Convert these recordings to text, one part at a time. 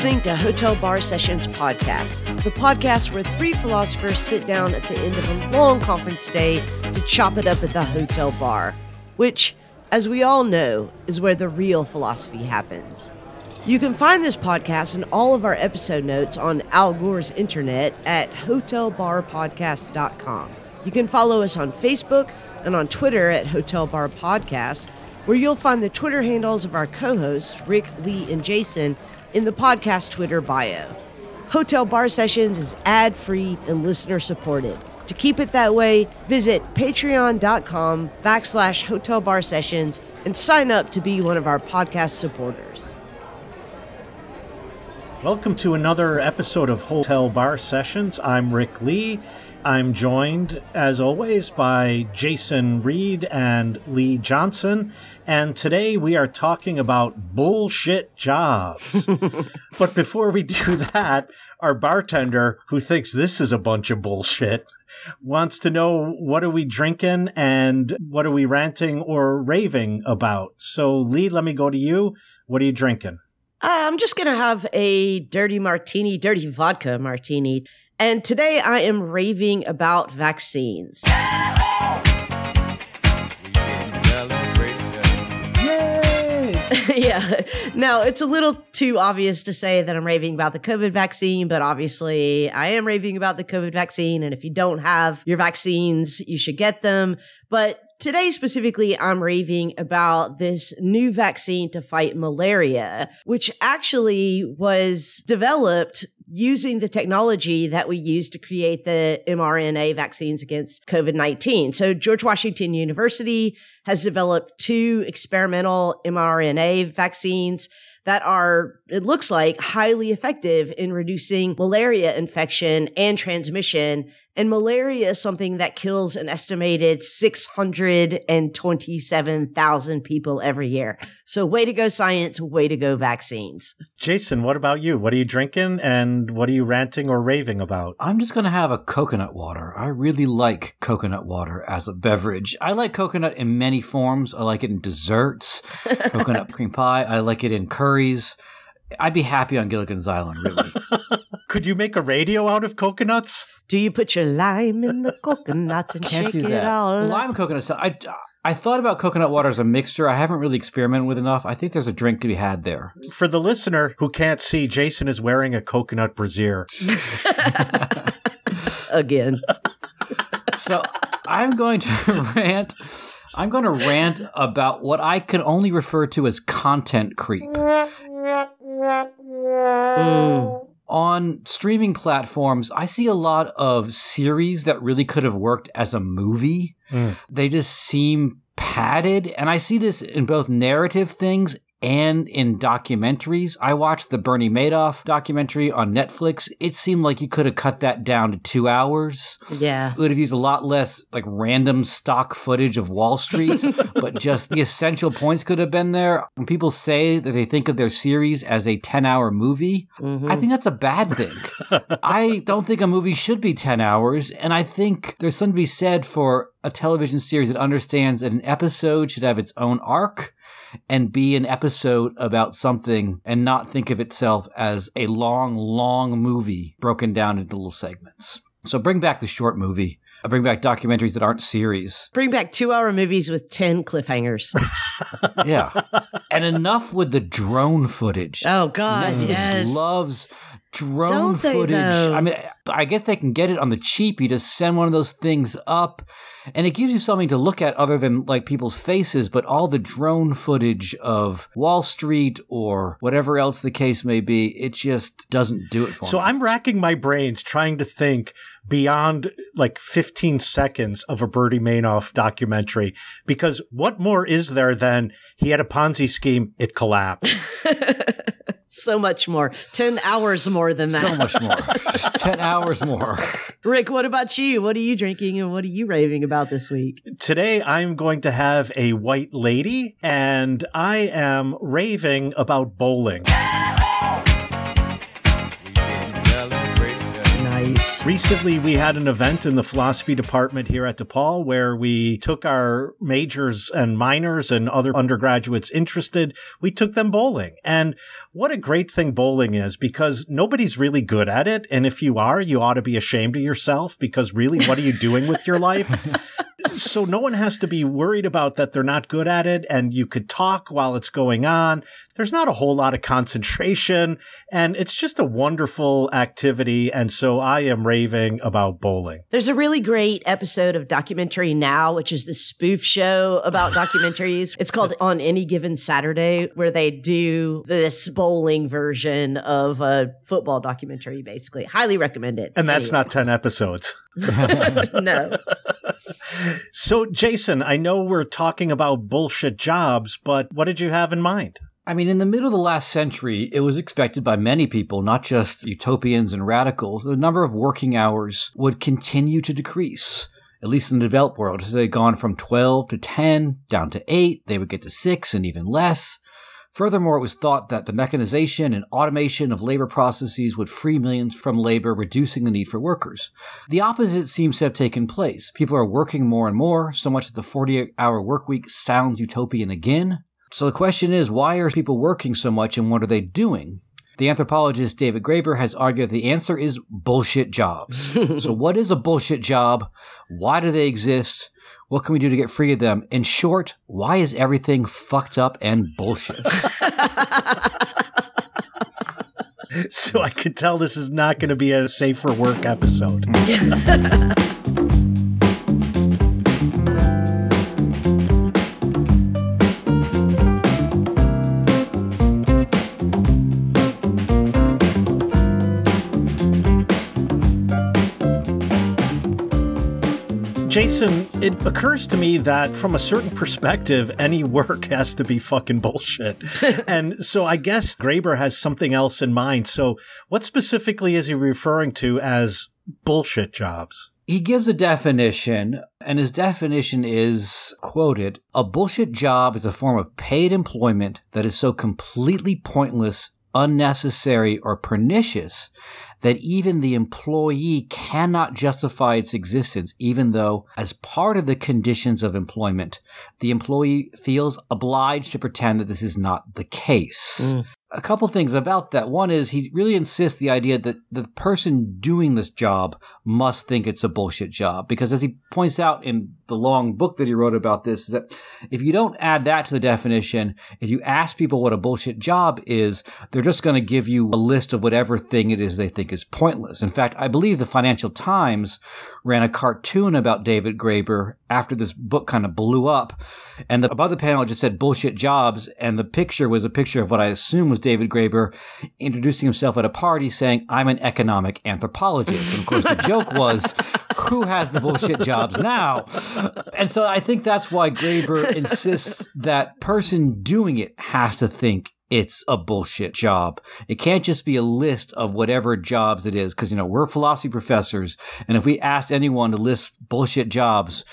listening to Hotel Bar Sessions podcast, the podcast where three philosophers sit down at the end of a long conference day to chop it up at the hotel bar, which, as we all know, is where the real philosophy happens. You can find this podcast and all of our episode notes on Al Gore's internet at hotelbarpodcast.com. You can follow us on Facebook and on Twitter at Hotel Bar Podcast, where you'll find the Twitter handles of our co hosts, Rick, Leigh, and Jason, in the podcast Twitter bio. Hotel Bar Sessions is ad free and listener supported. To keep it that way, visit patreon.com backslash hotel bar sessions and sign up to be one of our podcast supporters. Welcome to another episode of Hotel Bar Sessions. I'm Rick Lee. I'm joined, as always, by Jason Read and Leigh Johnson. And today we are talking about bullshit jobs. but before we do that, our bartender, who thinks this is a bunch of bullshit, wants to know what are we drinking and what are we ranting or raving about. So, Leigh, let me go to you. What are you drinking? Uh, I'm just going to have a dirty martini, dirty vodka martini. And today I am raving about vaccines. yeah. Now, it's a little too obvious to say that I'm raving about the COVID vaccine, but obviously I am raving about the COVID vaccine. And if you don't have your vaccines, you should get them. But today specifically, I'm raving about this new vaccine to fight malaria, which actually was developed using the technology that we use to create the mRNA vaccines against COVID 19. So, George Washington University has developed two experimental mRNA vaccines that are, it looks like, highly effective in reducing malaria infection and transmission. And malaria is something that kills an estimated 627,000 people every year. So, way to go, science, way to go, vaccines. Jason, what about you? What are you drinking and what are you ranting or raving about? I'm just going to have a coconut water. I really like coconut water as a beverage. I like coconut in many forms. I like it in desserts, coconut cream pie. I like it in curries. I'd be happy on Gilligan's Island, really. Could you make a radio out of coconuts? Do you put your lime in the coconut and Can't shake do it that. all? Lime coconut. So I, I thought about coconut water as a mixture. I haven't really experimented with enough. I think there's a drink to be had there. For the listener who can't see, Jason is wearing a coconut brassiere. Again. So I'm going to rant. I'm going to rant about what I can only refer to as content creep. Mm. On streaming platforms, I see a lot of series that really could have worked as a movie. Mm. They just seem padded. And I see this in both narrative things and in documentaries. I watched the Bernie Madoff documentary on Netflix. It seemed like you could have cut that down to two hours. Yeah. It would have used a lot less like random stock footage of Wall Street, but just the essential points could have been there. When people say that they think of their series as a 10 hour movie, Mhm. I think that's a bad thing. I don't think a movie should be 10 hours, and I think there's something to be said for a television series that understands that an episode should have its own arc and be an episode about something and not think of itself as a long, long movie broken down into little segments. So bring back the short movie. I bring back documentaries that aren't series. Bring back two hour movies with 10 cliffhangers. Yeah. and enough with the drone footage. Oh, God. Netflix yes. loves drone Don't footage. though? I mean, I guess they can get it on the cheap. You just send one of those things up, and it gives you something to look at other than like people's faces, but all the drone footage of Wall Street or whatever else the case may be. It just doesn't do it for So me. So I'm racking my brains trying to think beyond like 15 seconds of a Bernie Madoff documentary because what more is there than he had a Ponzi scheme, it collapsed. so much more. 10 hours more than that. so much more. Ten hours more. Rick, what about you? What are you drinking and what are you raving about this week? Today I'm going to have a white lady and I am raving about bowling. Recently, we had an event in the philosophy department here at DePaul where we took our majors and minors and other undergraduates interested. We took them bowling. And what a great thing bowling is because nobody's really good at it. And if you are, you ought to be ashamed of yourself because really, what are you doing with your life? so no one has to be worried about that they're not good at it and you could talk while it's going on. There's not a whole lot of concentration and it's just a wonderful activity. And so I am raving about bowling. There's a really great episode of Documentary Now, which is this spoof show about documentaries. it's called On Any Given Saturday, where they do this bowling version of a football documentary, basically. Highly recommend it. And that's anyway. not 10 episodes. no. So, Jason, I know we're talking about bullshit jobs, but what did you have in mind? I mean, in the middle of the last century, it was expected by many people, not just utopians and radicals, the number of working hours would continue to decrease. At least in the developed world, as they'd gone from 12 to 10, down to 8, they would get to 6 and even less. Furthermore, it was thought that the mechanization and automation of labor processes would free millions from labor, reducing the need for workers. The opposite seems to have taken place. People are working more and more, so much that the 40 hour work week sounds utopian again. So the question is, why are people working so much and what are they doing? The anthropologist David Graeber has argued the answer is bullshit jobs. so what is a bullshit job? Why do they exist? What can we do to get free of them? In short, why is everything fucked up and bullshit? so I could tell this is not going to be a safe for work episode. Jason, it occurs to me that from a certain perspective, any work has to be fucking bullshit. and so I guess Graeber has something else in mind. So what specifically is he referring to as bullshit jobs? He gives a definition, and his definition is quoted A bullshit job is a form of paid employment that is so completely pointless, unnecessary, or pernicious that even the employee cannot justify its existence, even though, as part of the conditions of employment, the employee feels obliged to pretend that this is not the case. Mm a couple things about that. One is he really insists the idea that the person doing this job must think it's a bullshit job because as he points out in the long book that he wrote about this is that if you don't add that to the definition, if you ask people what a bullshit job is, they're just going to give you a list of whatever thing it is they think is pointless. In fact, I believe the Financial Times ran a cartoon about David Graeber after this book kind of blew up and the, above the panel just said bullshit jobs and the picture was a picture of what I assume was David Graeber introducing himself at a party saying, I'm an economic anthropologist. And of course, the joke was, who has the bullshit jobs now? And so I think that's why Graeber insists that person doing it has to think it's a bullshit job. It can't just be a list of whatever jobs it is. Cause, you know, we're philosophy professors. And if we asked anyone to list bullshit jobs,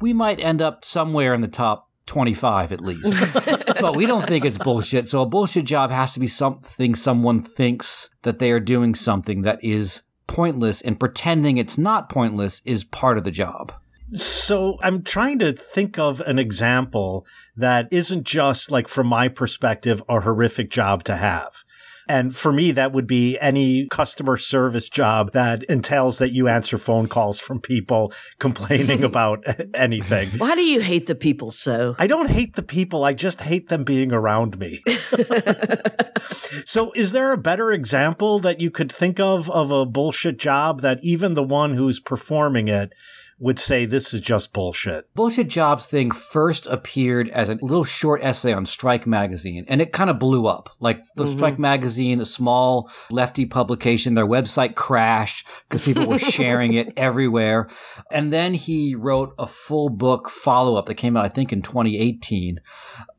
we might end up somewhere in the top 25 at least. but we don't think it's bullshit. So a bullshit job has to be something someone thinks that they are doing something that is pointless and pretending it's not pointless is part of the job. So I'm trying to think of an example that isn't just like from my perspective a horrific job to have. And for me, that would be any customer service job that entails that you answer phone calls from people complaining about anything. Why do you hate the people so? I don't hate the people. I just hate them being around me. so, is there a better example that you could think of of a bullshit job that even the one who's performing it would say this is just bullshit. Bullshit Jobs thing first appeared as a little short essay on Strike Magazine, and it kind of blew up. Like the mm-hmm. Strike Magazine, a small lefty publication, their website crashed because people were sharing it everywhere. And then he wrote a full book follow up that came out, I think, in 2018.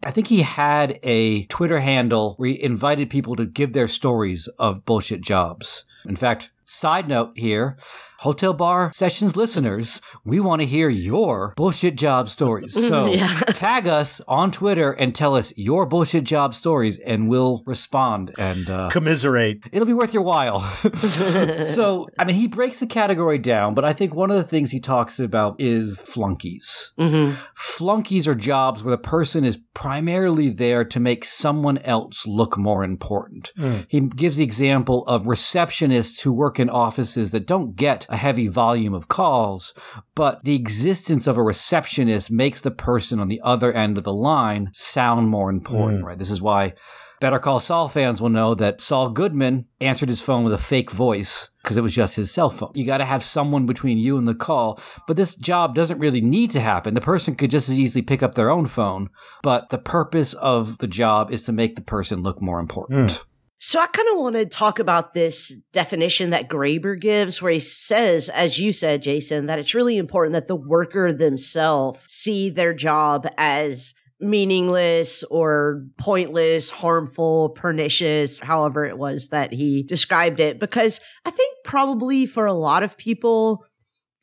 I think he had a Twitter handle where he invited people to give their stories of bullshit jobs. In fact, side note here, Hotel Bar Sessions listeners, we want to hear your bullshit job stories. So Yeah. tag us on Twitter and tell us your bullshit job stories, and we'll respond. And uh, Commiserate. it'll be worth your while. so, I mean, he breaks the category down, but I think one of the things he talks about is flunkies. Mhm. Flunkies are jobs where the person is primarily there to make someone else look more important. Mm. He gives the example of receptionists who work in offices that don't get a heavy volume of calls, but the existence of a receptionist makes the person on the other end of the line sound more important, mm. right? This is why Better Call Saul fans will know that Saul Goodman answered his phone with a fake voice because it was just his cell phone. You got to have someone between you and the call, but this job doesn't really need to happen. The person could just as easily pick up their own phone, but the purpose of the job is to make the person look more important. Mm. So I kind of want to talk about this definition that Graeber gives, where he says, as you said, Jason, that it's really important that the worker themselves see their job as meaningless or pointless, harmful, pernicious, however it was that he described it. Because I think probably for a lot of people,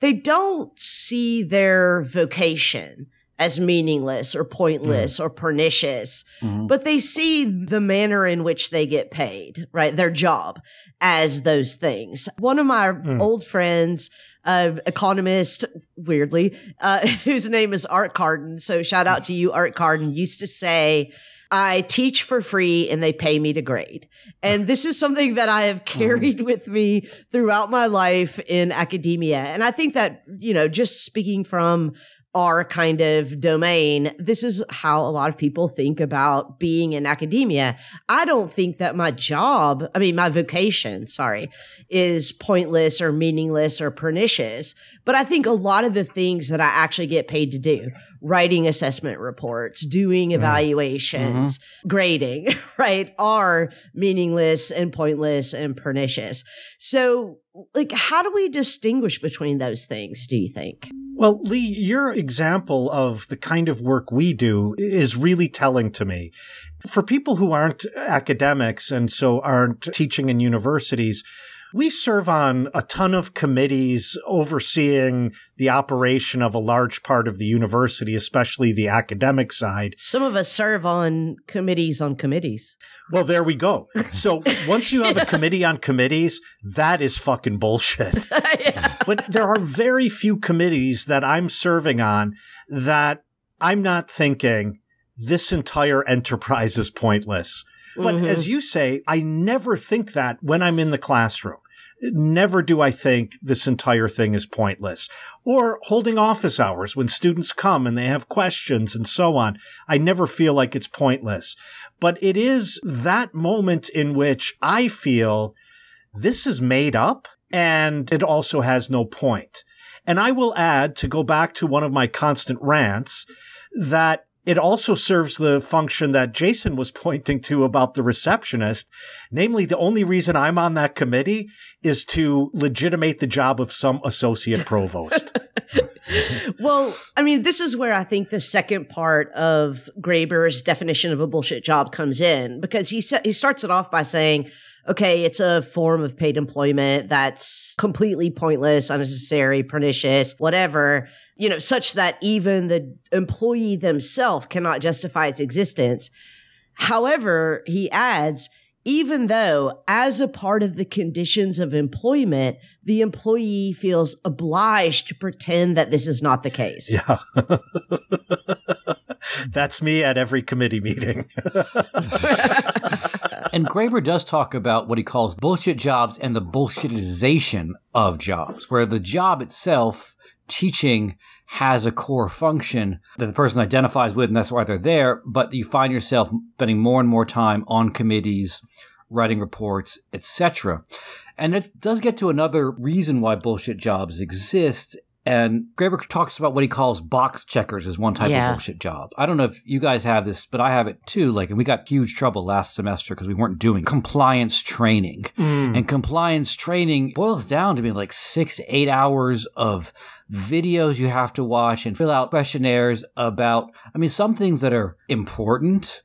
they don't see their vocation as meaningless or pointless or pernicious Mhm. but they see the manner in which they get paid, right? Their job as those things. One of my Mm. old friends, uh, economist, weirdly, uh, whose name is Art Carden. So shout out to you, Art Carden, used to say, I teach for free and they pay me to grade. And this is something that I have carried with me throughout my life in academia. And I think that, you know, just speaking from our kind of domain, this is how a lot of people think about being in academia. I don't think that my job, I mean, my vocation, sorry, is pointless or meaningless or pernicious. But I think a lot of the things that I actually get paid to do, writing assessment reports, doing mm-hmm. evaluations, mm-hmm. grading, right, are meaningless and pointless and pernicious. So, like, how do we distinguish between those things, do you think? Well, Leigh, your example of the kind of work we do is really telling to me. For people who aren't academics and so aren't teaching in universities, we serve on a ton of committees overseeing the operation of a large part of the university, especially the academic side. Some of us serve on committees on committees. Well, there we go. So once you have a committee on committees, that is fucking bullshit. yeah. but there are very few committees that I'm serving on that I'm not thinking this entire enterprise is pointless. But Mhm. as you say, I never think that when I'm in the classroom. Never do I think this entire thing is pointless. Or holding office hours when students come and they have questions and so on. I never feel like it's pointless. But it is that moment in which I feel this is made up and it also has no point. And I will add to go back to one of my constant rants that it also serves the function that Jason was pointing to about the receptionist. Namely, the only reason I'm on that committee is to legitimate the job of some associate provost. well, I mean, this is where I think the second part of Graeber's definition of a bullshit job comes in because he sa- he starts it off by saying, okay, it's a form of paid employment that's completely pointless, unnecessary, pernicious, whatever, you know, such that even the employee themselves cannot justify its existence. However, he adds, even though, as a part of the conditions of employment, the employee feels obliged to pretend that this is not the case. yeah. That's me at every committee meeting. and Graeber does talk about what he calls bullshit jobs and the bullshitization of jobs, where the job itself, teaching, has a core function that the person identifies with, and that's why they're there. But you find yourself spending more and more time on committees, writing reports, etc. And it does get to another reason why bullshit jobs exist. And Graeber talks about what he calls box checkers as one type Yeah. of bullshit job. I don't know if you guys have this, but I have it too. Like, and we got huge trouble last semester because we weren't doing compliance training. Mm. And compliance training boils down to being like six, eight hours of videos you have to watch and fill out questionnaires about, I mean, some things that are important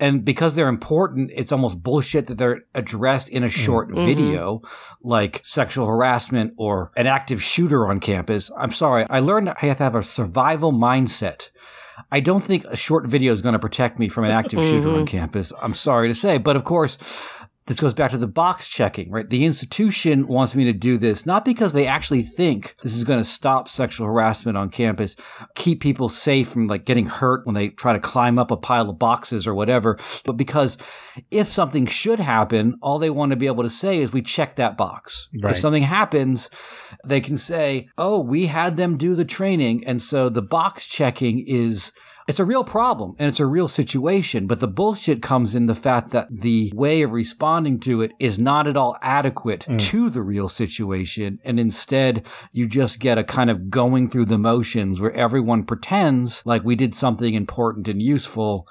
And because they're important, it's almost bullshit that they're addressed in a mm. short mm-hmm. video, like sexual harassment or an active shooter on campus. I'm sorry. I learned I have to have a survival mindset. I don't think a short video is going to protect me from an active shooter mm-hmm. on campus. I'm sorry to say. But of course, this goes back to the box checking, right? The institution wants me to do this not because they actually think this is going to stop sexual harassment on campus, keep people safe from like getting hurt when they try to climb up a pile of boxes or whatever, but because if something should happen, all they want to be able to say is we check that box. Right. If something happens, they can say, "Oh, we had them do the training." And so the box checking is it's a real problem and it's a real situation, but the bullshit comes in the fact that the way of responding to it is not at all adequate mm. to the real situation. And instead, you just get a kind of going through the motions where everyone pretends like we did something important and useful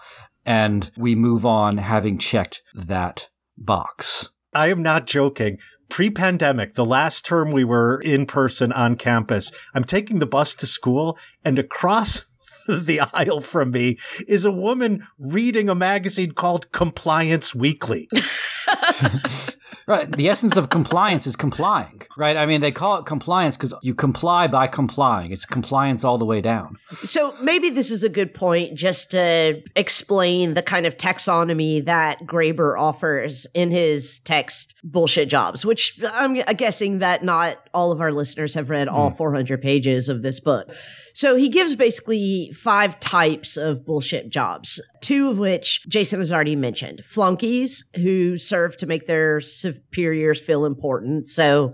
and we move on having checked that box. I am not joking pre pandemic, the last term we were in person on campus, I'm taking the bus to school and across the aisle from me is a woman reading a magazine called Compliance Weekly. Right. The essence of compliance is complying, right? I mean, they call it compliance because you comply by complying. It's compliance all the way down. So maybe this is a good point just to explain the kind of taxonomy that Graeber offers in his text, Bullshit Jobs, which I'm guessing that not all of our listeners have read all hmm. 400 pages of this book. So he gives basically five types of bullshit jobs, two of which Jason has already mentioned flunkies who serve to make their superiors feel important. So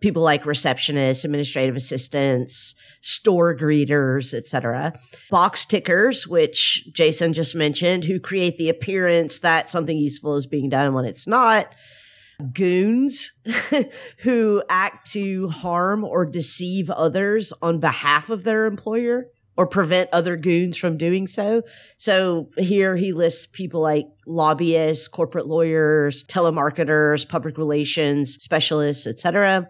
people like receptionists, administrative assistants, store greeters, etc. Box tickers, which Jason just mentioned, who create the appearance that something useful is being done when it's not goons who act to harm or deceive others on behalf of their employer or prevent other goons from doing so. So here he lists people like lobbyists, corporate lawyers, telemarketers, public relations specialists, etc.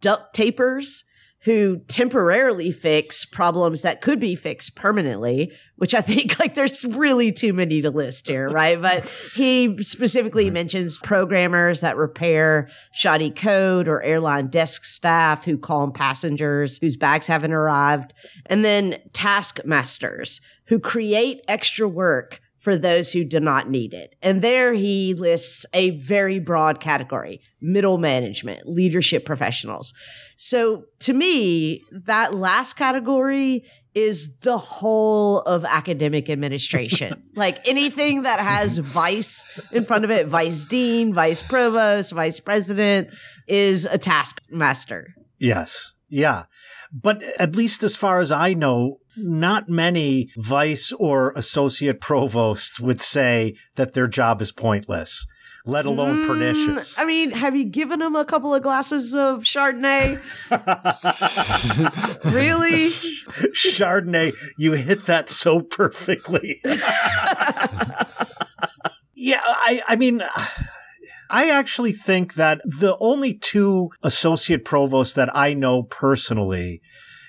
Duct tapers, who temporarily fix problems that could be fixed permanently, which I think like there's really too many to list here, right? But he specifically mm-hmm. mentions programmers that repair shoddy code or airline desk staff who calm passengers whose bags haven't arrived, and then taskmasters who create extra work for those who do not need it. And there he lists a very broad category middle management, leadership professionals. So to me, that last category is the whole of academic administration. like anything that has vice in front of it, vice dean, vice provost, vice president, is a taskmaster. Yes. Yeah. But at least as far as I know, not many vice or associate provosts would say that their job is pointless let alone mm, pernicious. I mean, have you given them a couple of glasses of Chardonnay? really? Chardonnay, you hit that so perfectly. yeah, I, I mean. I actually think that the only two associate provosts that I know personally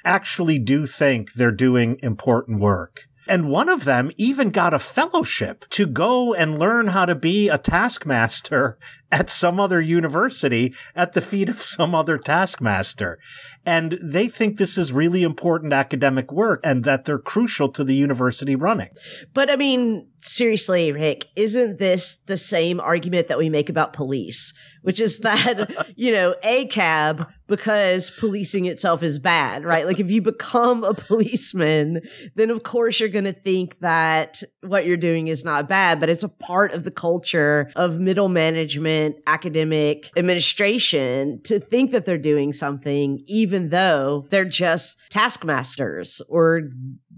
actually do think they're doing important work. And one of them even got a fellowship to go and learn how to be a taskmaster at some other university at the feet of some other taskmaster. And they think this is really important academic work and that they're crucial to the university running. But I mean, seriously, Rick, isn't this the same argument that we make about police, which is that, you know, ACAB, because policing itself is bad, right? Like if you become a policeman, then of course you're going to think that what you're doing is not bad, but it's a part of the culture of middle management government, academic, administration to think that they're doing something, even though they're just taskmasters or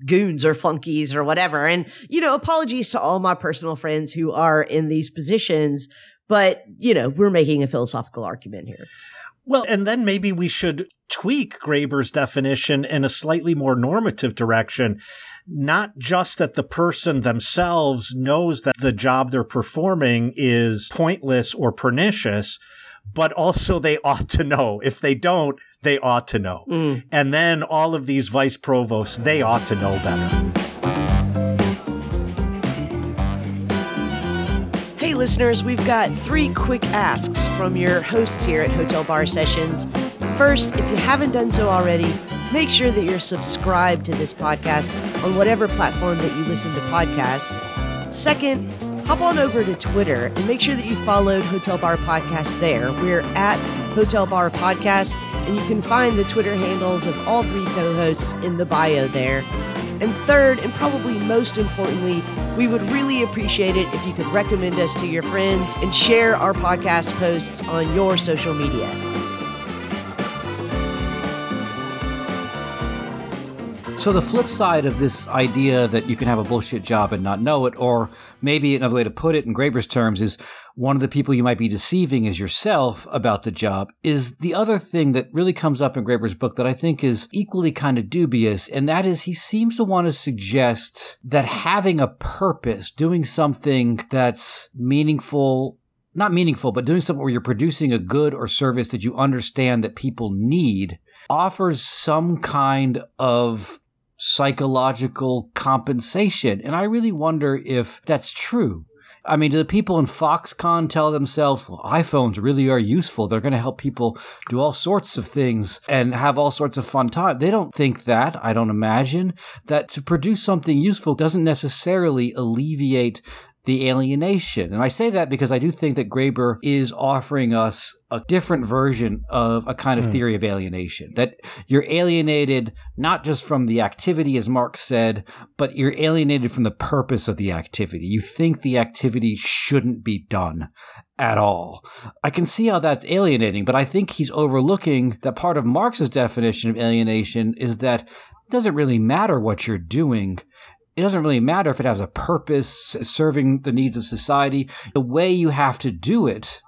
goons or flunkies or whatever. And, you know, apologies to all my personal friends who are in these positions, but, you know, we're making a philosophical argument here. Well, and then maybe we should tweak Graeber's definition in a slightly more normative direction not just that the person themselves knows that the job they're performing is pointless or pernicious, but also they ought to know. If they don't, they ought to know. Mm. And then all of these vice provosts, they ought to know better. Listeners, we've got three quick asks from your hosts here at Hotel Bar Sessions. First, if you haven't done so already, make sure that you're subscribed to this podcast on whatever platform that you listen to podcasts. Second, hop on over to Twitter and make sure that you followed Hotel Bar Podcast there. We're at Hotel Bar Podcast, and you can find the Twitter handles of all three co hosts in the bio there. And third, and probably most importantly, we would really appreciate it if you could recommend us to your friends and share our podcast posts on your social media. So the flip side of this idea that you can have a bullshit job and not know it, or maybe another way to put it in Graeber's terms is one of the people you might be deceiving is yourself about the job, is the other thing that really comes up in Graeber's book that I think is equally kind of dubious, and that is he seems to want to suggest that having a purpose, doing something that's meaningful not meaningful, but doing something where you're producing a good or service that you understand that people need offers some kind of psychological compensation. And I really wonder if that's true. I mean, do the people in Foxconn tell themselves, well, iPhones really are useful. They're going to help people do all sorts of things and have all sorts of fun time. They don't think that. I don't imagine that to produce something useful doesn't necessarily alleviate the alienation. And I say that because I do think that Graeber is offering us a different version of a kind of mm. theory of alienation. That you're alienated not just from the activity, as Marx said, but you're alienated from the purpose of the activity. You think the activity shouldn't be done at all. I can see how that's alienating, but I think he's overlooking that part of Marx's definition of alienation is that it doesn't really matter what you're doing it doesn't really matter if it has a purpose serving the needs of society. The way you have to do it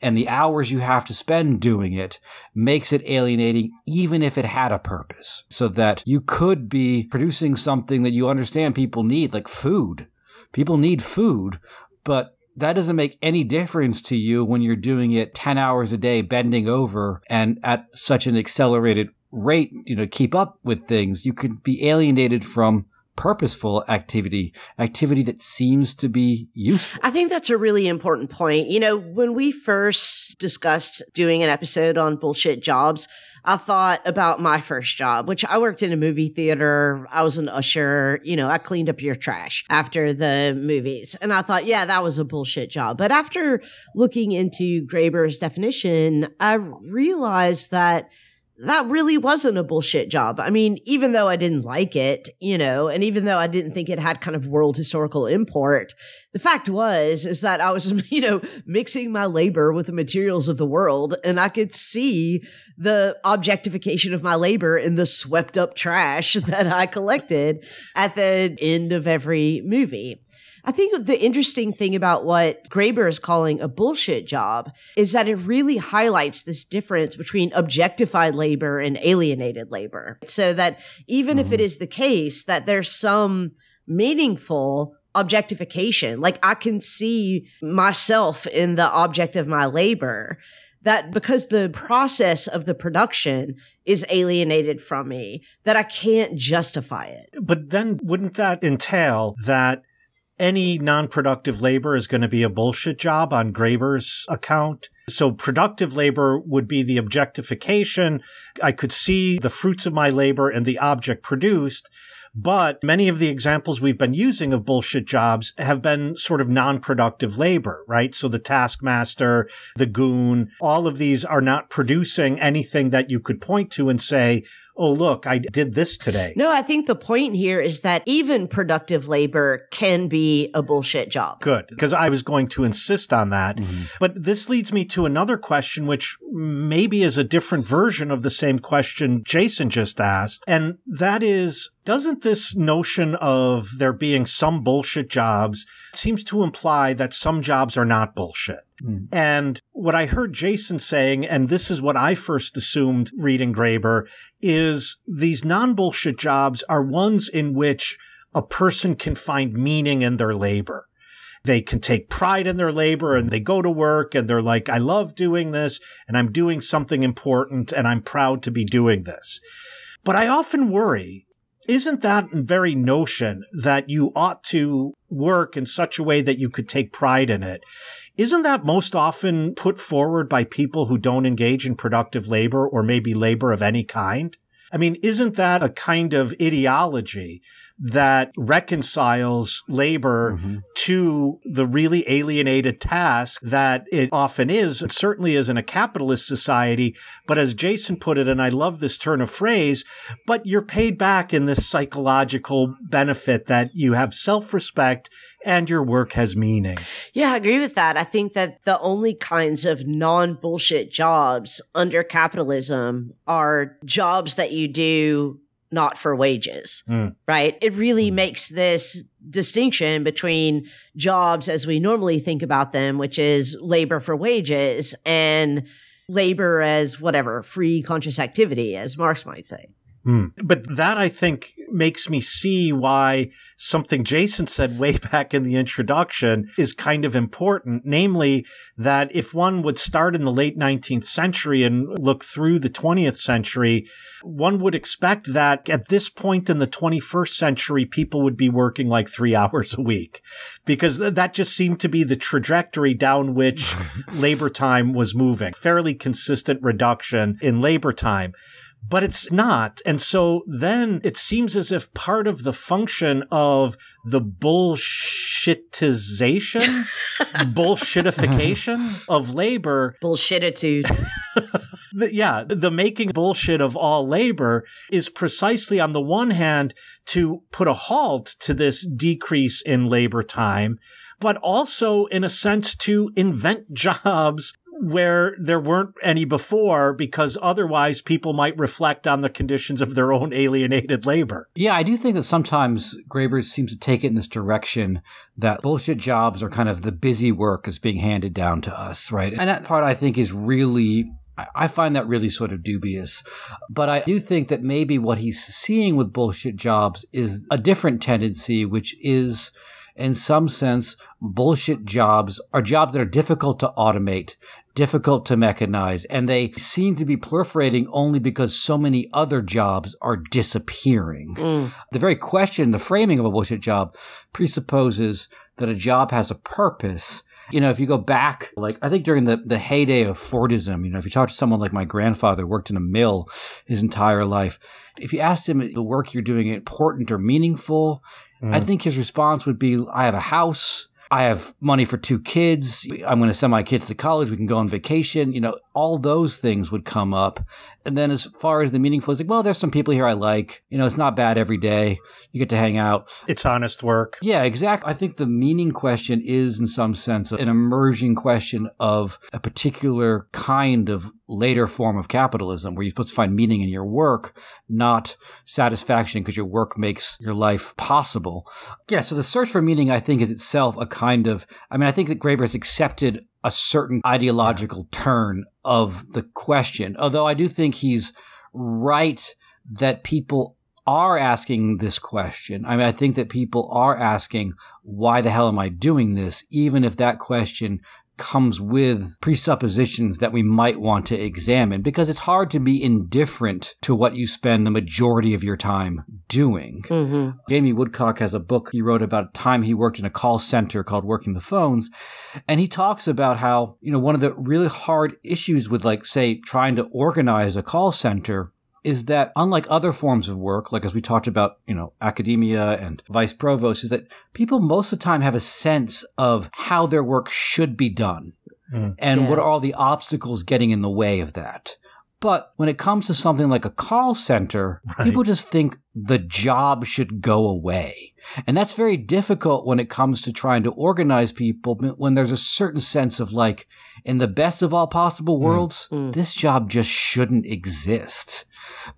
and the hours you have to spend doing it makes it alienating, even if it had a purpose. So that you could be producing something that you understand people need, like food. People need food, but that doesn't make any difference to you when you're doing it 10 hours a day, bending over and at such an accelerated rate, you know, keep up with things. You could be alienated from purposeful activity, activity that seems to be useful. I think that's a really important point. You know, when we first discussed doing an episode on bullshit jobs, I thought about my first job, which I worked in a movie theater. I was an usher. You know, I cleaned up your trash after the movies. And I thought, yeah, that was a bullshit job. But after looking into Graeber's definition, I realized that that really wasn't a bullshit job. I mean, even though I didn't like it, you know, and even though I didn't think it had kind of world historical import, the fact was is that I was, you know, mixing my labor with the materials of the world and I could see the objectification of my labor in the swept up trash that I collected at the end of every movie. I think the interesting thing about what Graeber is calling a bullshit job is that it really highlights this difference between objectified labor and alienated labor. So that even mm-hmm. if it mm-hmm. the case that there's some meaningful objectification, like I can see myself in the object of my labor, that because the process of the production is alienated from me, that I can't justify it. But then wouldn't that entail that any non-productive labor is going to be a bullshit job on Graeber's account. So productive labor would be the objectification. I could see the fruits of my labor and the object produced. But many of the examples we've been using of bullshit jobs have been sort of non-productive labor, right? So the taskmaster, the goon, all of these are not producing anything that you could point to and say, oh, look, I did this today. No, I think the point here is that even productive labor can be a bullshit job. Good, because I was going to insist on that. Mm-hmm. But this leads me to another question, which maybe is a different version of the same question Jason just asked. And that is, doesn't this notion of there being some bullshit jobs seems to imply that some jobs are not bullshit? Mm. And what I heard Jason saying, and this is what I first assumed reading Graeber, is these non bullshit jobs are ones in which a person can find meaning in their labor. They can take pride in their labor and they go to work and they're like, I love doing this and I'm doing something important and I'm proud to be doing this. But I often worry isn't that very notion that you ought to work in such a way that you could take pride in it? Isn't that most often put forward by people who don't engage in productive labor or maybe labor of any kind? I mean, isn't that a kind of ideology that reconciles labor mm-hmm. to the really alienated task that it often is, and certainly is in a capitalist society. But as Jason put it, and I love this turn of phrase, but you're paid back in this psychological benefit that you have self respect and your work has meaning. Yeah, I agree with that. I think that the only kinds of non bullshit jobs under capitalism are jobs that you do not for wages, mm. right? It really mm. makes this distinction between jobs as we normally think about them, which is labor for wages, and labor as whatever, free conscious activity, as Marx might say. Mm. But that I think makes me see why something Jason said way back in the introduction is kind of important. Namely, that if one would start in the late 19th century and look through the 20th century, one would expect that at this point in the 21st century, people would be working like three hours a week because that just seemed to be the trajectory down which labor time was moving. Fairly consistent reduction in labor time but it's not. And so then it seems as if part of the function of the bullshitization, bullshitification of labor, bullshititude. yeah, the making bullshit of all labor is precisely on the one hand to put a halt to this decrease in labor time, but also in a sense to invent jobs where there weren't any before because otherwise people might reflect on the conditions of their own alienated labor. Yeah, I do think that sometimes Graeber seems to take it in this direction that bullshit jobs are kind of the busy work is being handed down to us, right? And that part I think is really I find that really sort of dubious. But I do think that maybe what he's seeing with bullshit jobs is a different tendency, which is in some sense, bullshit jobs are jobs that are difficult to automate difficult to mechanize, and they seem to be proliferating only because so many other jobs are disappearing. Mm. The very question, the framing of a bullshit job presupposes that a job has a purpose. You know, if you go back, like I think during the, the heyday of Fordism, you know, if you talk to someone like my grandfather, worked in a mill his entire life, if you asked him the work you're doing important or meaningful, mm. I think his response would be, I have a house, I have money for two kids. I'm going to send my kids to college. We can go on vacation. You know, all those things would come up. And then as far as the meaningful, it's like, well, there's some people here I like. You know, it's not bad every day. You get to hang out. It's honest work. Yeah, exactly. I think the meaning question is, in some sense, an emerging question of a particular kind of later form of capitalism where you're supposed to find meaning in your work, not satisfaction because your work makes your life possible. Yeah, so the search for meaning, I think, is itself a kind of, I mean, I think that Graeber has accepted a certain ideological turn of the question. Although I do think he's right that people are asking this question. I mean, I think that people are asking, why the hell am I doing this? Even if that question comes with presuppositions that we might want to examine because it's hard to be indifferent to what you spend the majority of your time doing. Mm-hmm. Jamie Woodcock has a book he wrote about a time he worked in a call center called Working the Phones. And he talks about how, you know, one of the really hard issues with like, say, trying to organize a call center is that unlike other forms of work, like as we talked about, you know, academia and vice provost, is that people most of the time have a sense of how their work should be done mm. and yeah. what are all the obstacles getting in the way of that. But when it comes to something like a call center, right. people just think the job should go away. And that's very difficult when it comes to trying to organize people when there's a certain sense of like, in the best of all possible mm. worlds, mm. this job just shouldn't exist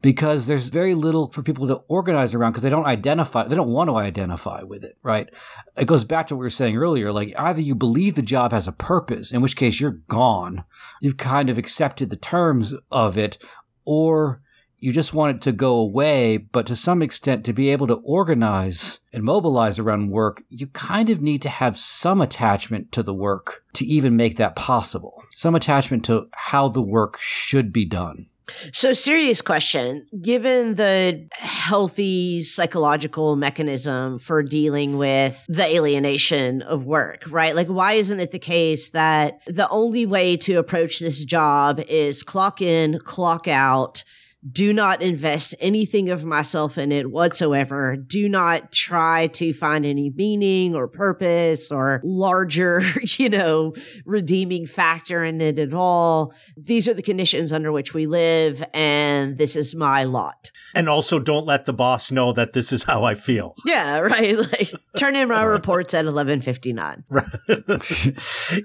because there's very little for people to organize around because they don't identify, they don't want to identify with it, right? It goes back to what we were saying earlier. Like either you believe the job has a purpose, in which case you're gone. You've kind of accepted the terms of it, or you just want it to go away, but to some extent, to be able to organize and mobilize around work, you kind of need to have some attachment to the work to even make that possible. Some attachment to how the work should be done. So, serious question. Given the healthy psychological mechanism for dealing with the alienation of work, right? Like, why isn't it the case that the only way to approach this job is clock in, clock out? Do not invest anything of myself in it whatsoever. Do not try to find any meaning or purpose or larger, you know, redeeming factor in it at all. These are the conditions under which we live, and this is my lot. And also, don't let the boss know that this is how I feel. Yeah, right. Like, turn in my reports at eleven fifty nine.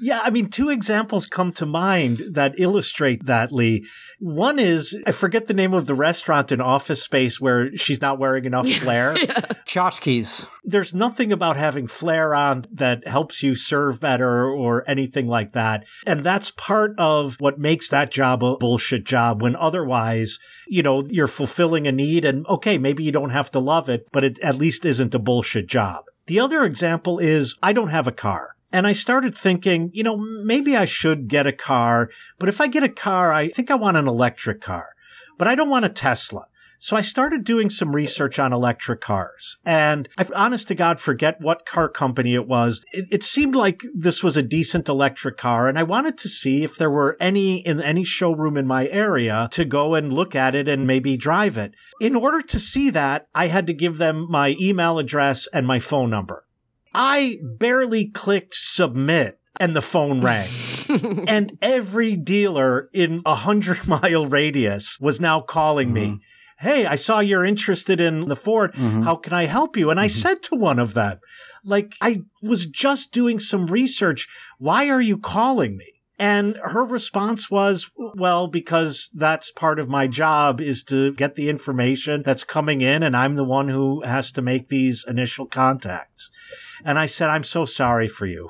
Yeah, I mean, two examples come to mind that illustrate that, Lee. One is I forget the name name of the restaurant in Office Space where she's not wearing enough flair? yeah. Chotchkie's. There's nothing about having flair on that helps you serve better or anything like that. And that's part of what makes that job a bullshit job when otherwise, you know, you're fulfilling a need and okay, maybe you don't have to love it, but it at least isn't a bullshit job. The other example is I don't have a car. And I started thinking, you know, maybe I should get a car, but if I get a car, I think I want an electric car but I don't want a Tesla. So I started doing some research on electric cars and I honest to God forget what car company it was. It, it, seemed like this was a decent electric car and I wanted to see if there were any in any showroom in my area to go and look at it and maybe drive it. In order to see that, I had to give them my email address and my phone number. I barely clicked submit and the phone rang. and every dealer in a hundred mile radius was now calling mm-hmm. me. Hey, I saw you're interested in the Ford. Mm-hmm. How can I help you? And I mm-hmm. said to one of them, like, I was just doing some research. Why are you calling me? And her response was, well, because that's part of my job is to get the information that's coming in and I'm the one who has to make these initial contacts. And I said, I'm so sorry for you.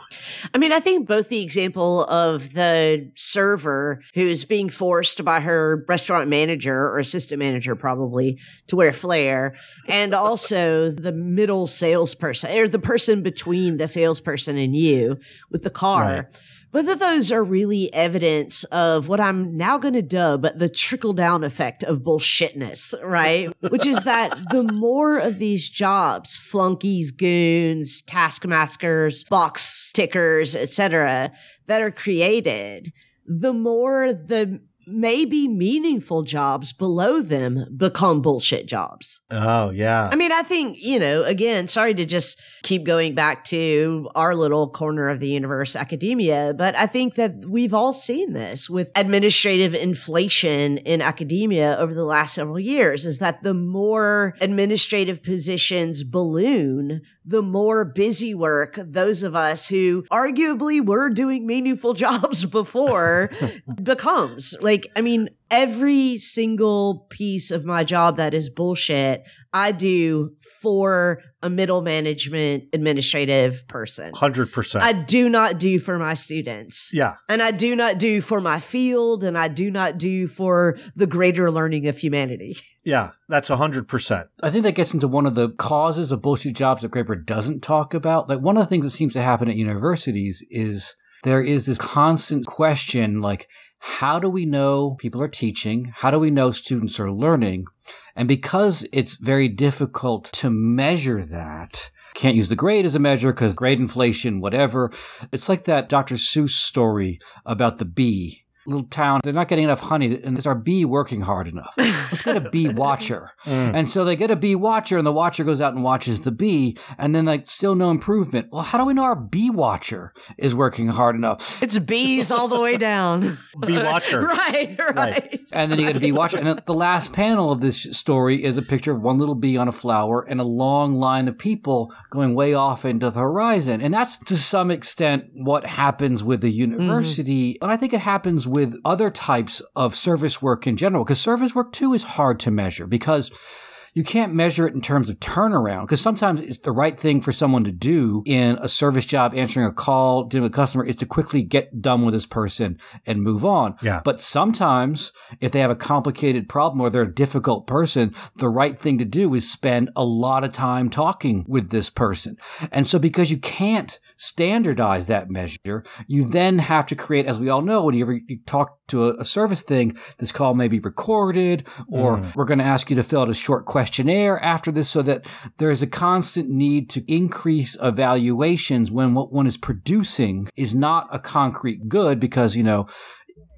I mean, I think both the example of the server who's being forced by her restaurant manager or assistant manager, probably, to wear flair, and also the middle salesperson or the person between the salesperson and you with the car. Right both of those are really evidence of what I'm now going to dub the trickle down effect of bullshitness, right? Which is that the more of these jobs, flunkies, goons, taskmasters, box tickers, etc., that are created, the more the maybe meaningful jobs below them become bullshit jobs. Oh, yeah. I mean, I think, you know, again, sorry to just keep going back to our little corner of the universe, academia, but I think that we've all seen this with administrative inflation in academia over the last several years is that the more administrative positions balloon, the more busy work those of us who arguably were doing meaningful jobs before becomes. Like, I mean, every single piece of my job that is bullshit, I do for a middle management administrative person. 100%. I do not do for my students. Yeah. And I do not do for my field and I do not do for the greater learning of humanity. Yeah, that's 100%. I think that gets into one of the causes of bullshit jobs that Graeber doesn't talk about. Like one of the things that seems to happen at universities is there is this constant question like how do we know people are teaching? How do we know students are learning? And because it's very difficult to measure that, can't use the grade as a measure because grade inflation, whatever. It's like that Dr. Seuss story about the bee little town, they're not getting enough honey, and is our bee working hard enough? Let's get a bee watcher. Mm. And so they get a bee watcher, and the watcher goes out and watches the bee, and then like still no improvement. Well, how do we know our bee watcher is working hard enough? It's bees all the way down. bee watcher. right, right, right. And then you get a bee watcher. And the last panel of this story is a picture of one little bee on a flower and a long line of people going way off into the horizon. And that's to some extent what happens with the university. Mm. And I think it happens with with other types of service work in general, because service work too is hard to measure because you can't measure it in terms of turnaround because sometimes it's the right thing for someone to do in a service job, answering a call, dealing with a customer is to quickly get done with this person and move on. Yeah. But sometimes if they have a complicated problem or they're a difficult person, the right thing to do is spend a lot of time talking with this person. And so because you can't standardize that measure, you then have to create, as we all know, whenever you talk to a, a service thing, this call may be recorded, or mm. we're going to ask you to fill out a short questionnaire after this so that there is a constant need to increase evaluations when what one is producing is not a concrete good because, you know,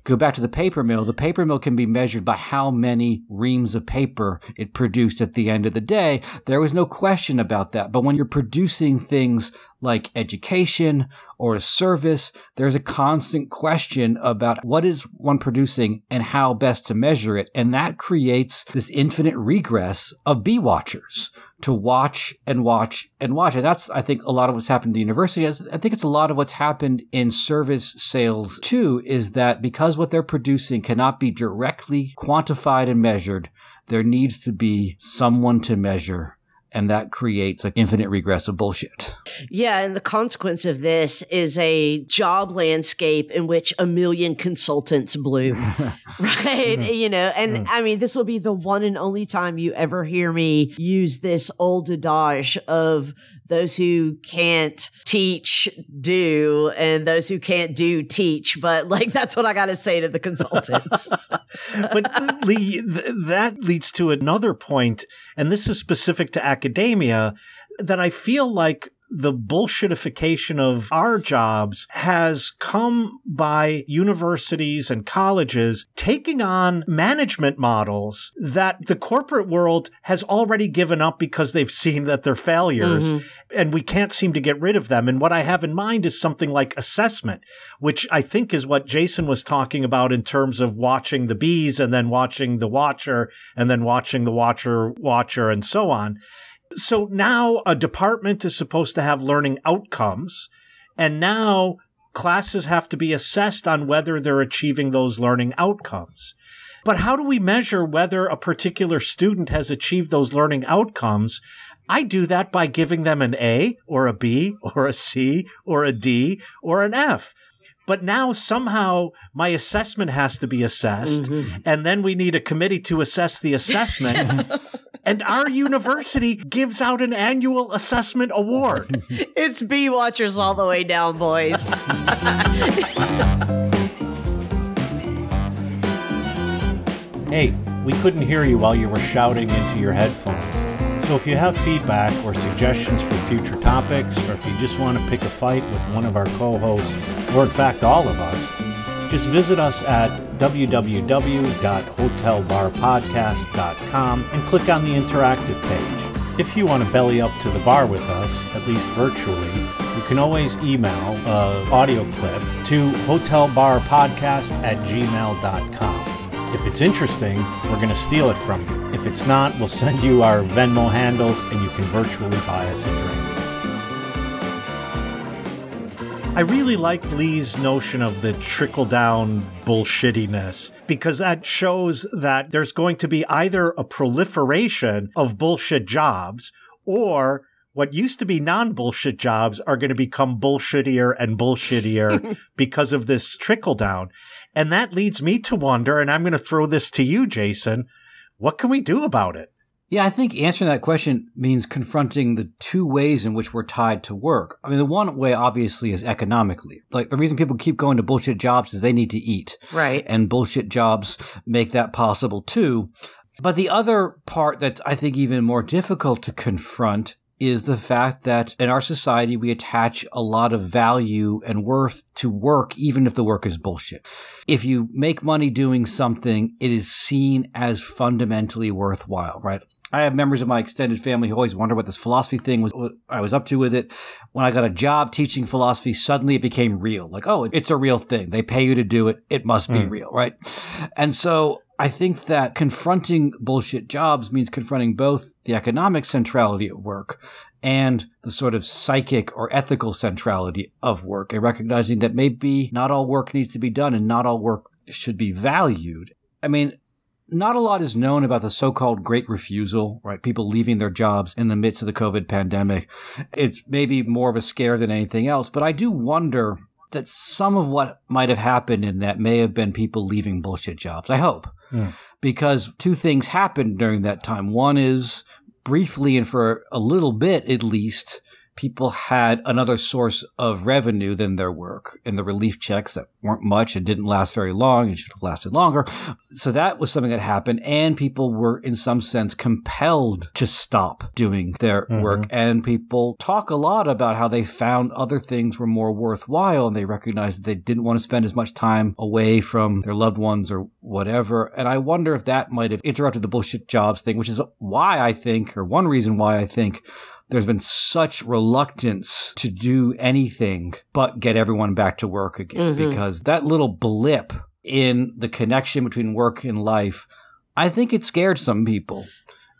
go back to the paper mill, the paper mill can be measured by how many reams of paper it produced at the end of the day. There was no question about that. But when you're producing things like education or a service, there's a constant question about what is one producing and how best to measure it. And that creates this infinite regress of bee watchers to watch and watch and watch. And that's, I think, a lot of what's happened to the university. I think it's a lot of what's happened in service sales too, is that because what they're producing cannot be directly quantified and measured, there needs to be someone to measure and that creates an infinite regress of bullshit. Yeah, and the consequence of this is a job landscape in which a million consultants bloom. right? Mm-hmm. You know, and mm. I mean, this will be the one and only time you ever hear me use this old adage of those who can't teach do and those who can't do teach but like that's what i got to say to the consultants. But Leigh th- that leads to another point and this is specific to academia that i feel like the bullshitification of our jobs has come by universities and colleges taking on management models that the corporate world has already given up because they've seen that they're failures mm-hmm. and we can't seem to get rid of them. And what I have in mind is something like assessment, which I think is what Jason was talking about in terms of watching the bees and then watching the watcher and then watching the watcher watcher and so on. So now a department is supposed to have learning outcomes, and now classes have to be assessed on whether they're achieving those learning outcomes. But how do we measure whether a particular student has achieved those learning outcomes? I do that by giving them an A or a B or a C or a D or an F. But now somehow my assessment has to be assessed. Mm-hmm. And then we need a committee to assess the assessment. and our university gives out an annual assessment award. it's bee watchers all the way down, boys. hey, we couldn't hear you while you were shouting into your headphones. So if you have feedback or suggestions for future topics, or if you just want to pick a fight with one of our co hosts, or in fact all of us, just visit us at www.hotelbarpodcast.com and click on the interactive page. If you want to belly up to the bar with us, at least virtually, you can always email an audio clip to hotelbarpodcast at gmail.com. If it's interesting, we're going to steal it from you. If it's not, we'll send you our Venmo handles and you can virtually buy us a drink. I really liked Leigh's notion of the trickle down bullshittiness because that shows that there's going to be either a proliferation of bullshit jobs or what used to be non bullshit jobs are going to become bullshittier and bullshittier because of this trickle down. And that leads me to wonder, and I'm going to throw this to you, Jason. What can we do about it? Yeah, I think answering that question means confronting the two ways in which we're tied to work. I mean, the one way obviously is economically. Like the reason people keep going to bullshit jobs is they need to eat. Right. And bullshit jobs make that possible too. But the other part that's I think even more difficult to confront is the fact that in our society we attach a lot of value and worth to work even if the work is bullshit. If you make money doing something, it is seen as fundamentally worthwhile, right? I have members of my extended family who always wonder what this philosophy thing was, what I was up to with it. When I got a job teaching philosophy, suddenly it became real. Like, oh, it's a real thing. They pay you to do it. It must be mm. real, right? And so I think that confronting bullshit jobs means confronting both the economic centrality of work and the sort of psychic or ethical centrality of work and recognizing that maybe not all work needs to be done and not all work should be valued. I mean, not a lot is known about the so-called great refusal, right? People leaving their jobs in the midst of the COVID pandemic. It's maybe more of a scare than anything else, but I do wonder that some of what might have happened in that may have been people leaving bullshit jobs. I hope. Yeah. Because two things happened during that time. One is briefly and for a little bit at least, people had another source of revenue than their work and the relief checks that weren't much and didn't last very long and should have lasted longer. So that was something that happened and people were in some sense compelled to stop doing their mm-hmm. work and people talk a lot about how they found other things were more worthwhile and they recognized that they didn't want to spend as much time away from their loved ones or whatever. And I wonder if that might have interrupted the bullshit jobs thing, which is why I think, or one reason why I think there's been such reluctance to do anything but get everyone back to work again mm-hmm. because that little blip in the connection between work and life, I think it scared some people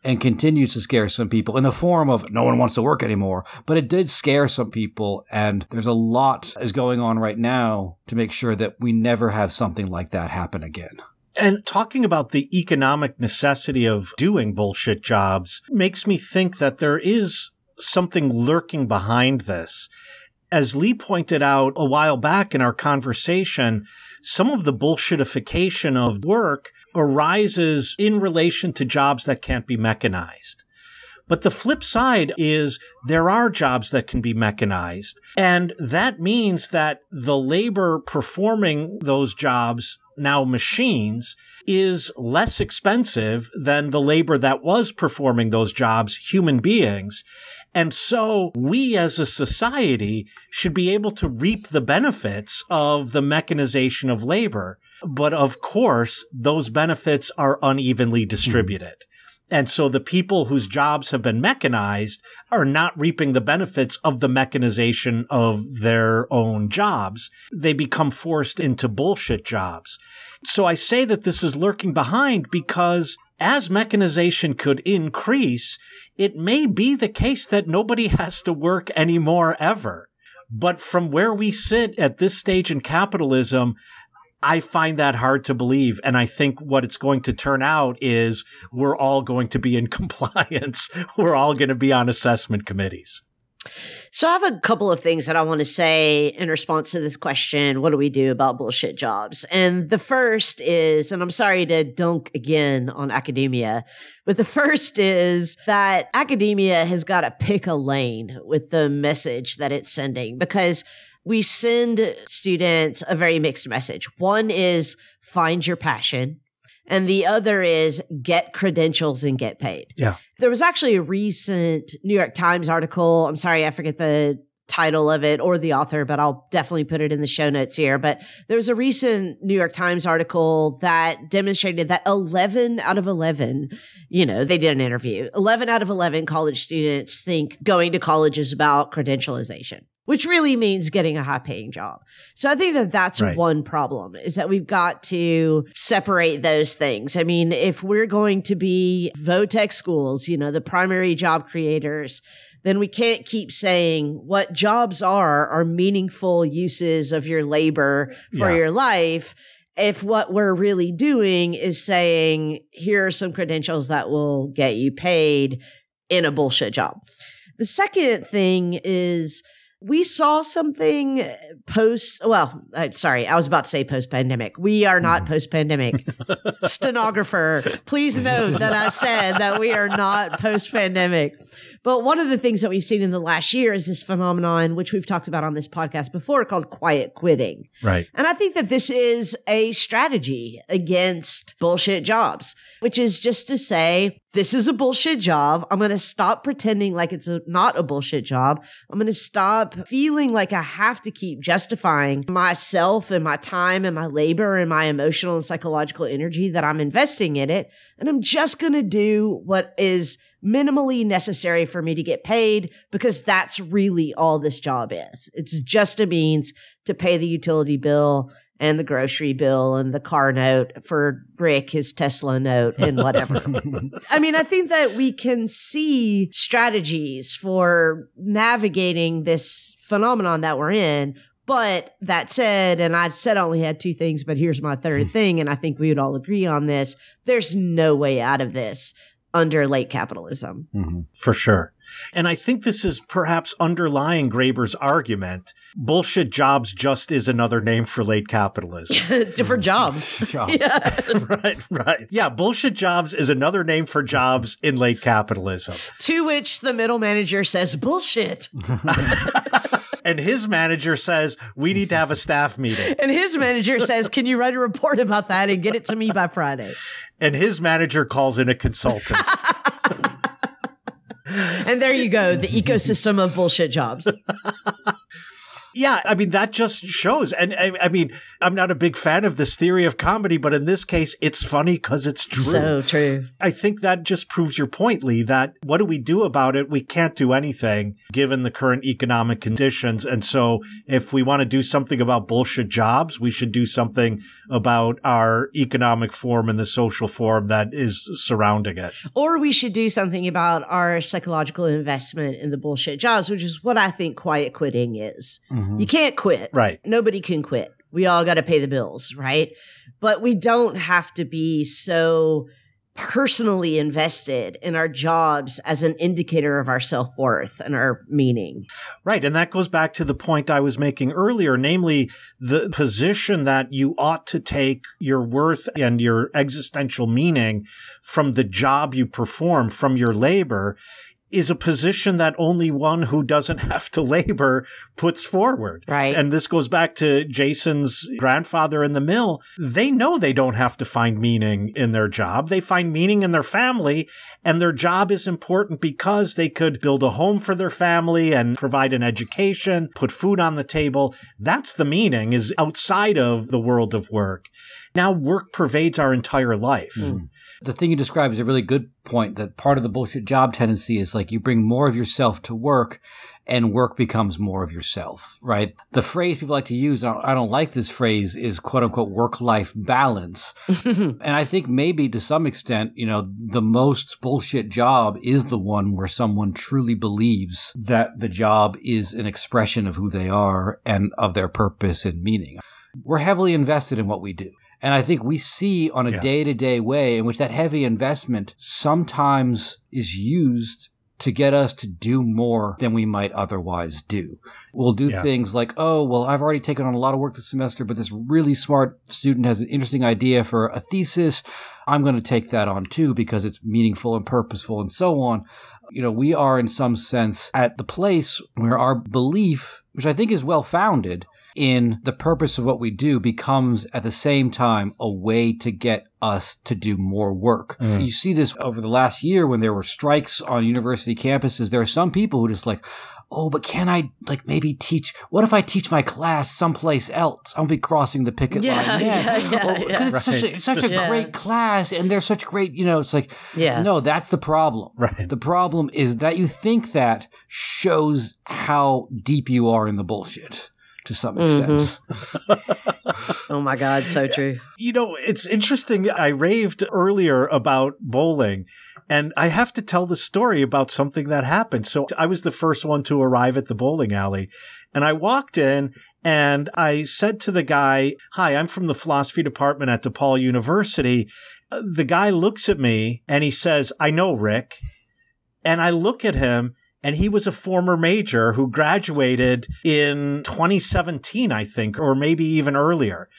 and continues to scare some people in the form of no one wants to work anymore. But it did scare some people, and there's a lot is going on right now to make sure that we never have something like that happen again. And talking about the economic necessity of doing bullshit jobs makes me think that there is something lurking behind this. As Leigh pointed out a while back in our conversation, some of the bullshitification of work arises in relation to jobs that can't be mechanized. But the flip side is there are jobs that can be mechanized. And that means that the labor performing those jobs, now machines, is less expensive than the labor that was performing those jobs, human beings. And so we as a society should be able to reap the benefits of the mechanization of labor. But of course, those benefits are unevenly distributed. And so the people whose jobs have been mechanized are not reaping the benefits of the mechanization of their own jobs. They become forced into bullshit jobs. So I say that this is lurking behind because as mechanization could increase, it may be the case that nobody has to work anymore ever. But from where we sit at this stage in capitalism, I find that hard to believe. And I think what it's going to turn out is we're all going to be in compliance. we're all going to be on assessment committees. So I have a couple of things that I want to say in response to this question. What do we do about bullshit jobs? And the first is, and I'm sorry to dunk again on academia, but the first is that academia has got to pick a lane with the message that it's sending because we send students a very mixed message. One is find your passion and the other is get credentials and get paid. Yeah. There was actually a recent New York Times article. I'm sorry, I forget the title of it or the author, but I'll definitely put it in the show notes here. But there was a recent New York Times article that demonstrated that 11 out of 11, you know, they did an interview, 11 out of 11 college students think going to college is about credentialization which really means getting a high paying job. So I think that that's right. one problem is that we've got to separate those things. I mean, if we're going to be Votech schools, you know, the primary job creators, then we can't keep saying what jobs are are meaningful uses of your labor for yeah. your life if what we're really doing is saying here are some credentials that will get you paid in a bullshit job. The second thing is we saw something post well uh, sorry i was about to say post pandemic we are not post pandemic stenographer please note that i said that we are not post pandemic but one of the things that we've seen in the last year is this phenomenon, which we've talked about on this podcast before, called quiet quitting. Right. And I think that this is a strategy against bullshit jobs, which is just to say, this is a bullshit job. I'm going to stop pretending like it's a, not a bullshit job. I'm going to stop feeling like I have to keep justifying myself and my time and my labor and my emotional and psychological energy that I'm investing in it. And I'm just going to do what is minimally necessary for me to get paid because that's really all this job is. It's just a means to pay the utility bill and the grocery bill and the car note for Rick, his Tesla note and whatever. I mean, I think that we can see strategies for navigating this phenomenon that we're in. But that said, and I said I only had two things, but here's my third thing, and I think we would all agree on this. There's no way out of this under late capitalism. Mm-hmm. For sure. And I think this is perhaps underlying Graeber's argument. Bullshit jobs just is another name for late capitalism. Different jobs. Jobs. right, right. Yeah, bullshit jobs is another name for jobs in late capitalism. to which the middle manager says, bullshit. And his manager says, we need to have a staff meeting. And his manager says, Can you write a report about that and get it to me by Friday? And his manager calls in a consultant. And there you go, the ecosystem of bullshit jobs. Yeah, I mean, that just shows. And I, I, mean, I'm not a big fan of this theory of comedy, but in this case, it's funny because it's true. So true. I think that just proves your point, Leigh, that what do we do about it? We can't do anything given the current economic conditions. And so if we want to do something about bullshit jobs, we should do something about our economic form and the social form that is surrounding it. Or we should do something about our psychological investment in the bullshit jobs, which is what I think quiet quitting is. Mm-hmm. You mm-hmm. can't quit. Right. Nobody can quit. We all got to pay the bills, right? But we don't have to be so personally invested in our jobs as an indicator of our self worth and our meaning. Right. And that goes back to the point I was making earlier, namely the position that you ought to take your worth and your existential meaning from the job you perform, from your labor is a position that only one who doesn't have to labor puts forward. Right. And this goes back to Jason's grandfather in the mill. They know they don't have to find meaning in their job. They find meaning in their family and their job is important because they could build a home for their family and provide an education, put food on the table. That's the meaning is outside of the world of work. Now work pervades our entire life. Hmm. The thing you describe is a really good point that part of the bullshit job tendency is like you bring more of yourself to work and work becomes more of yourself, right? The phrase people like to use, I don't, I don't like this phrase, is quote unquote work life balance. and I think maybe to some extent, you know, the most bullshit job is the one where someone truly believes that the job is an expression of who they are and of their purpose and meaning. We're heavily invested in what we do. And I think we see on a day to day way in which that heavy investment sometimes is used to get us to do more than we might otherwise do. We'll do Yeah. things like, oh, well, I've already taken on a lot of work this semester, but this really smart student has an interesting idea for a thesis. I'm going to take that on too because it's meaningful and purposeful and so on. You know, we are in some sense at the place where our belief, which I think is well founded, in the purpose of what we do becomes at the same time a way to get us to do more work. Mm. You see this over the last year when there were strikes on university campuses. There are some people who just like, oh, but can I like maybe teach? What if I teach my class someplace else? I'll be crossing the picket Yeah, line. yeah, yeah, Oh, 'cause yeah. it's such a, it's such a Yeah. great class and they're such great, you know, it's like, Yeah. no, that's the problem. Right. The problem is that you think that shows how deep you are in the bullshit to some extent. Oh my God, so true. You know, it's interesting. I raved earlier about bowling, and I have to tell the story about something that happened. So I was the first one to arrive at the bowling alley, and I walked in and I said to the guy, Hi, I'm from the philosophy department at DePaul University. Uh, The guy looks at me and he says, I know, Rick. And I look at him and he was a former major who graduated in 2017, I think, or maybe even earlier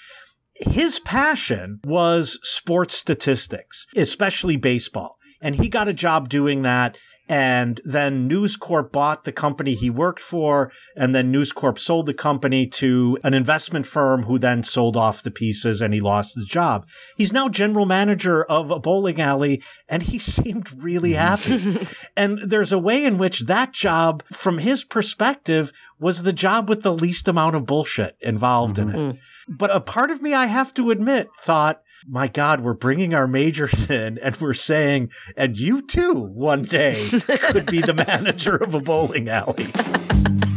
his passion was sports statistics, especially baseball. And he got a job doing that. And then News Corp bought the company he worked for. And then News Corp sold the company to an investment firm who then sold off the pieces and he lost his job. He's now general manager of a bowling alley and he seemed really happy. and there's a way in which that job, from his perspective, was the job with the least amount of bullshit involved in it. Mm-hmm. But a part of me, I have to admit, thought, my God, we're bringing our majors in and we're saying, and you too, one day, could be the manager of a bowling alley.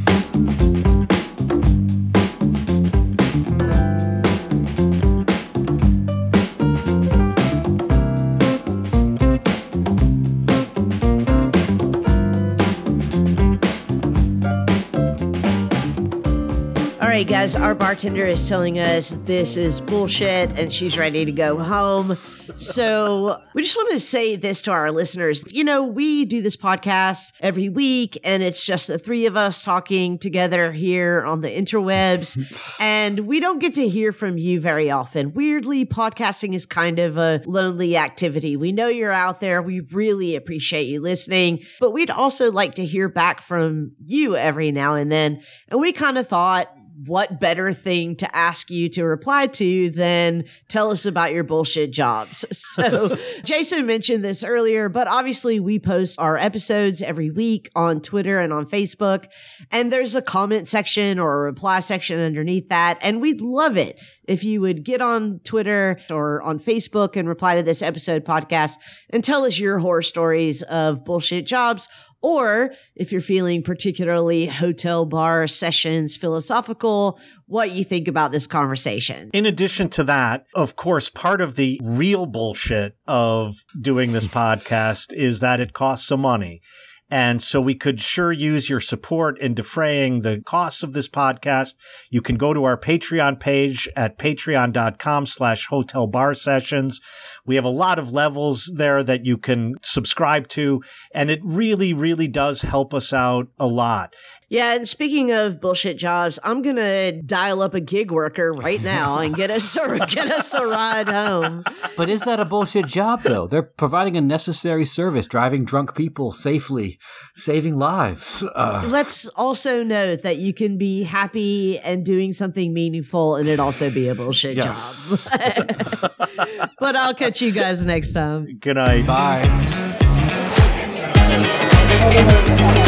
right, guys, our bartender is telling us this is bullshit and she's ready to go home. so we just wanted to say this to our listeners. You know, we do this podcast every week, and it's just the three of us talking together here on the interwebs. and we don't get to hear from you very often. Weirdly, podcasting is kind of a lonely activity. We know you're out there. We really appreciate you listening, but we'd also like to hear back from you every now and then. And we kind of thought, what better thing to ask you to reply to than tell us about your bullshit jobs? So, Jason mentioned this earlier, but obviously, we post our episodes every week on Twitter and on Facebook. And there's a comment section or a reply section underneath that. And we'd love it if you would get on Twitter or on Facebook and reply to this episode podcast and tell us your horror stories of bullshit jobs or if you're feeling particularly hotel bar sessions philosophical, what you think about this conversation. In addition to that, of course, part of the real bullshit of doing this podcast is that it costs some money. And so we could sure use your support in defraying the costs of this podcast. You can go to our Patreon page at patreon.com slash hotel bar sessions. We have a lot of levels there that you can subscribe to. And it really, really does help us out a lot. Yeah, and speaking of bullshit jobs, I'm gonna dial up a gig worker right now and get us a, get us a ride home. But is that a bullshit job though? They're providing a necessary service, driving drunk people safely, saving lives. Uh, Let's also note that you can be happy and doing something meaningful, and it also be a bullshit yeah. job. but I'll catch you guys next time. Good night. Bye.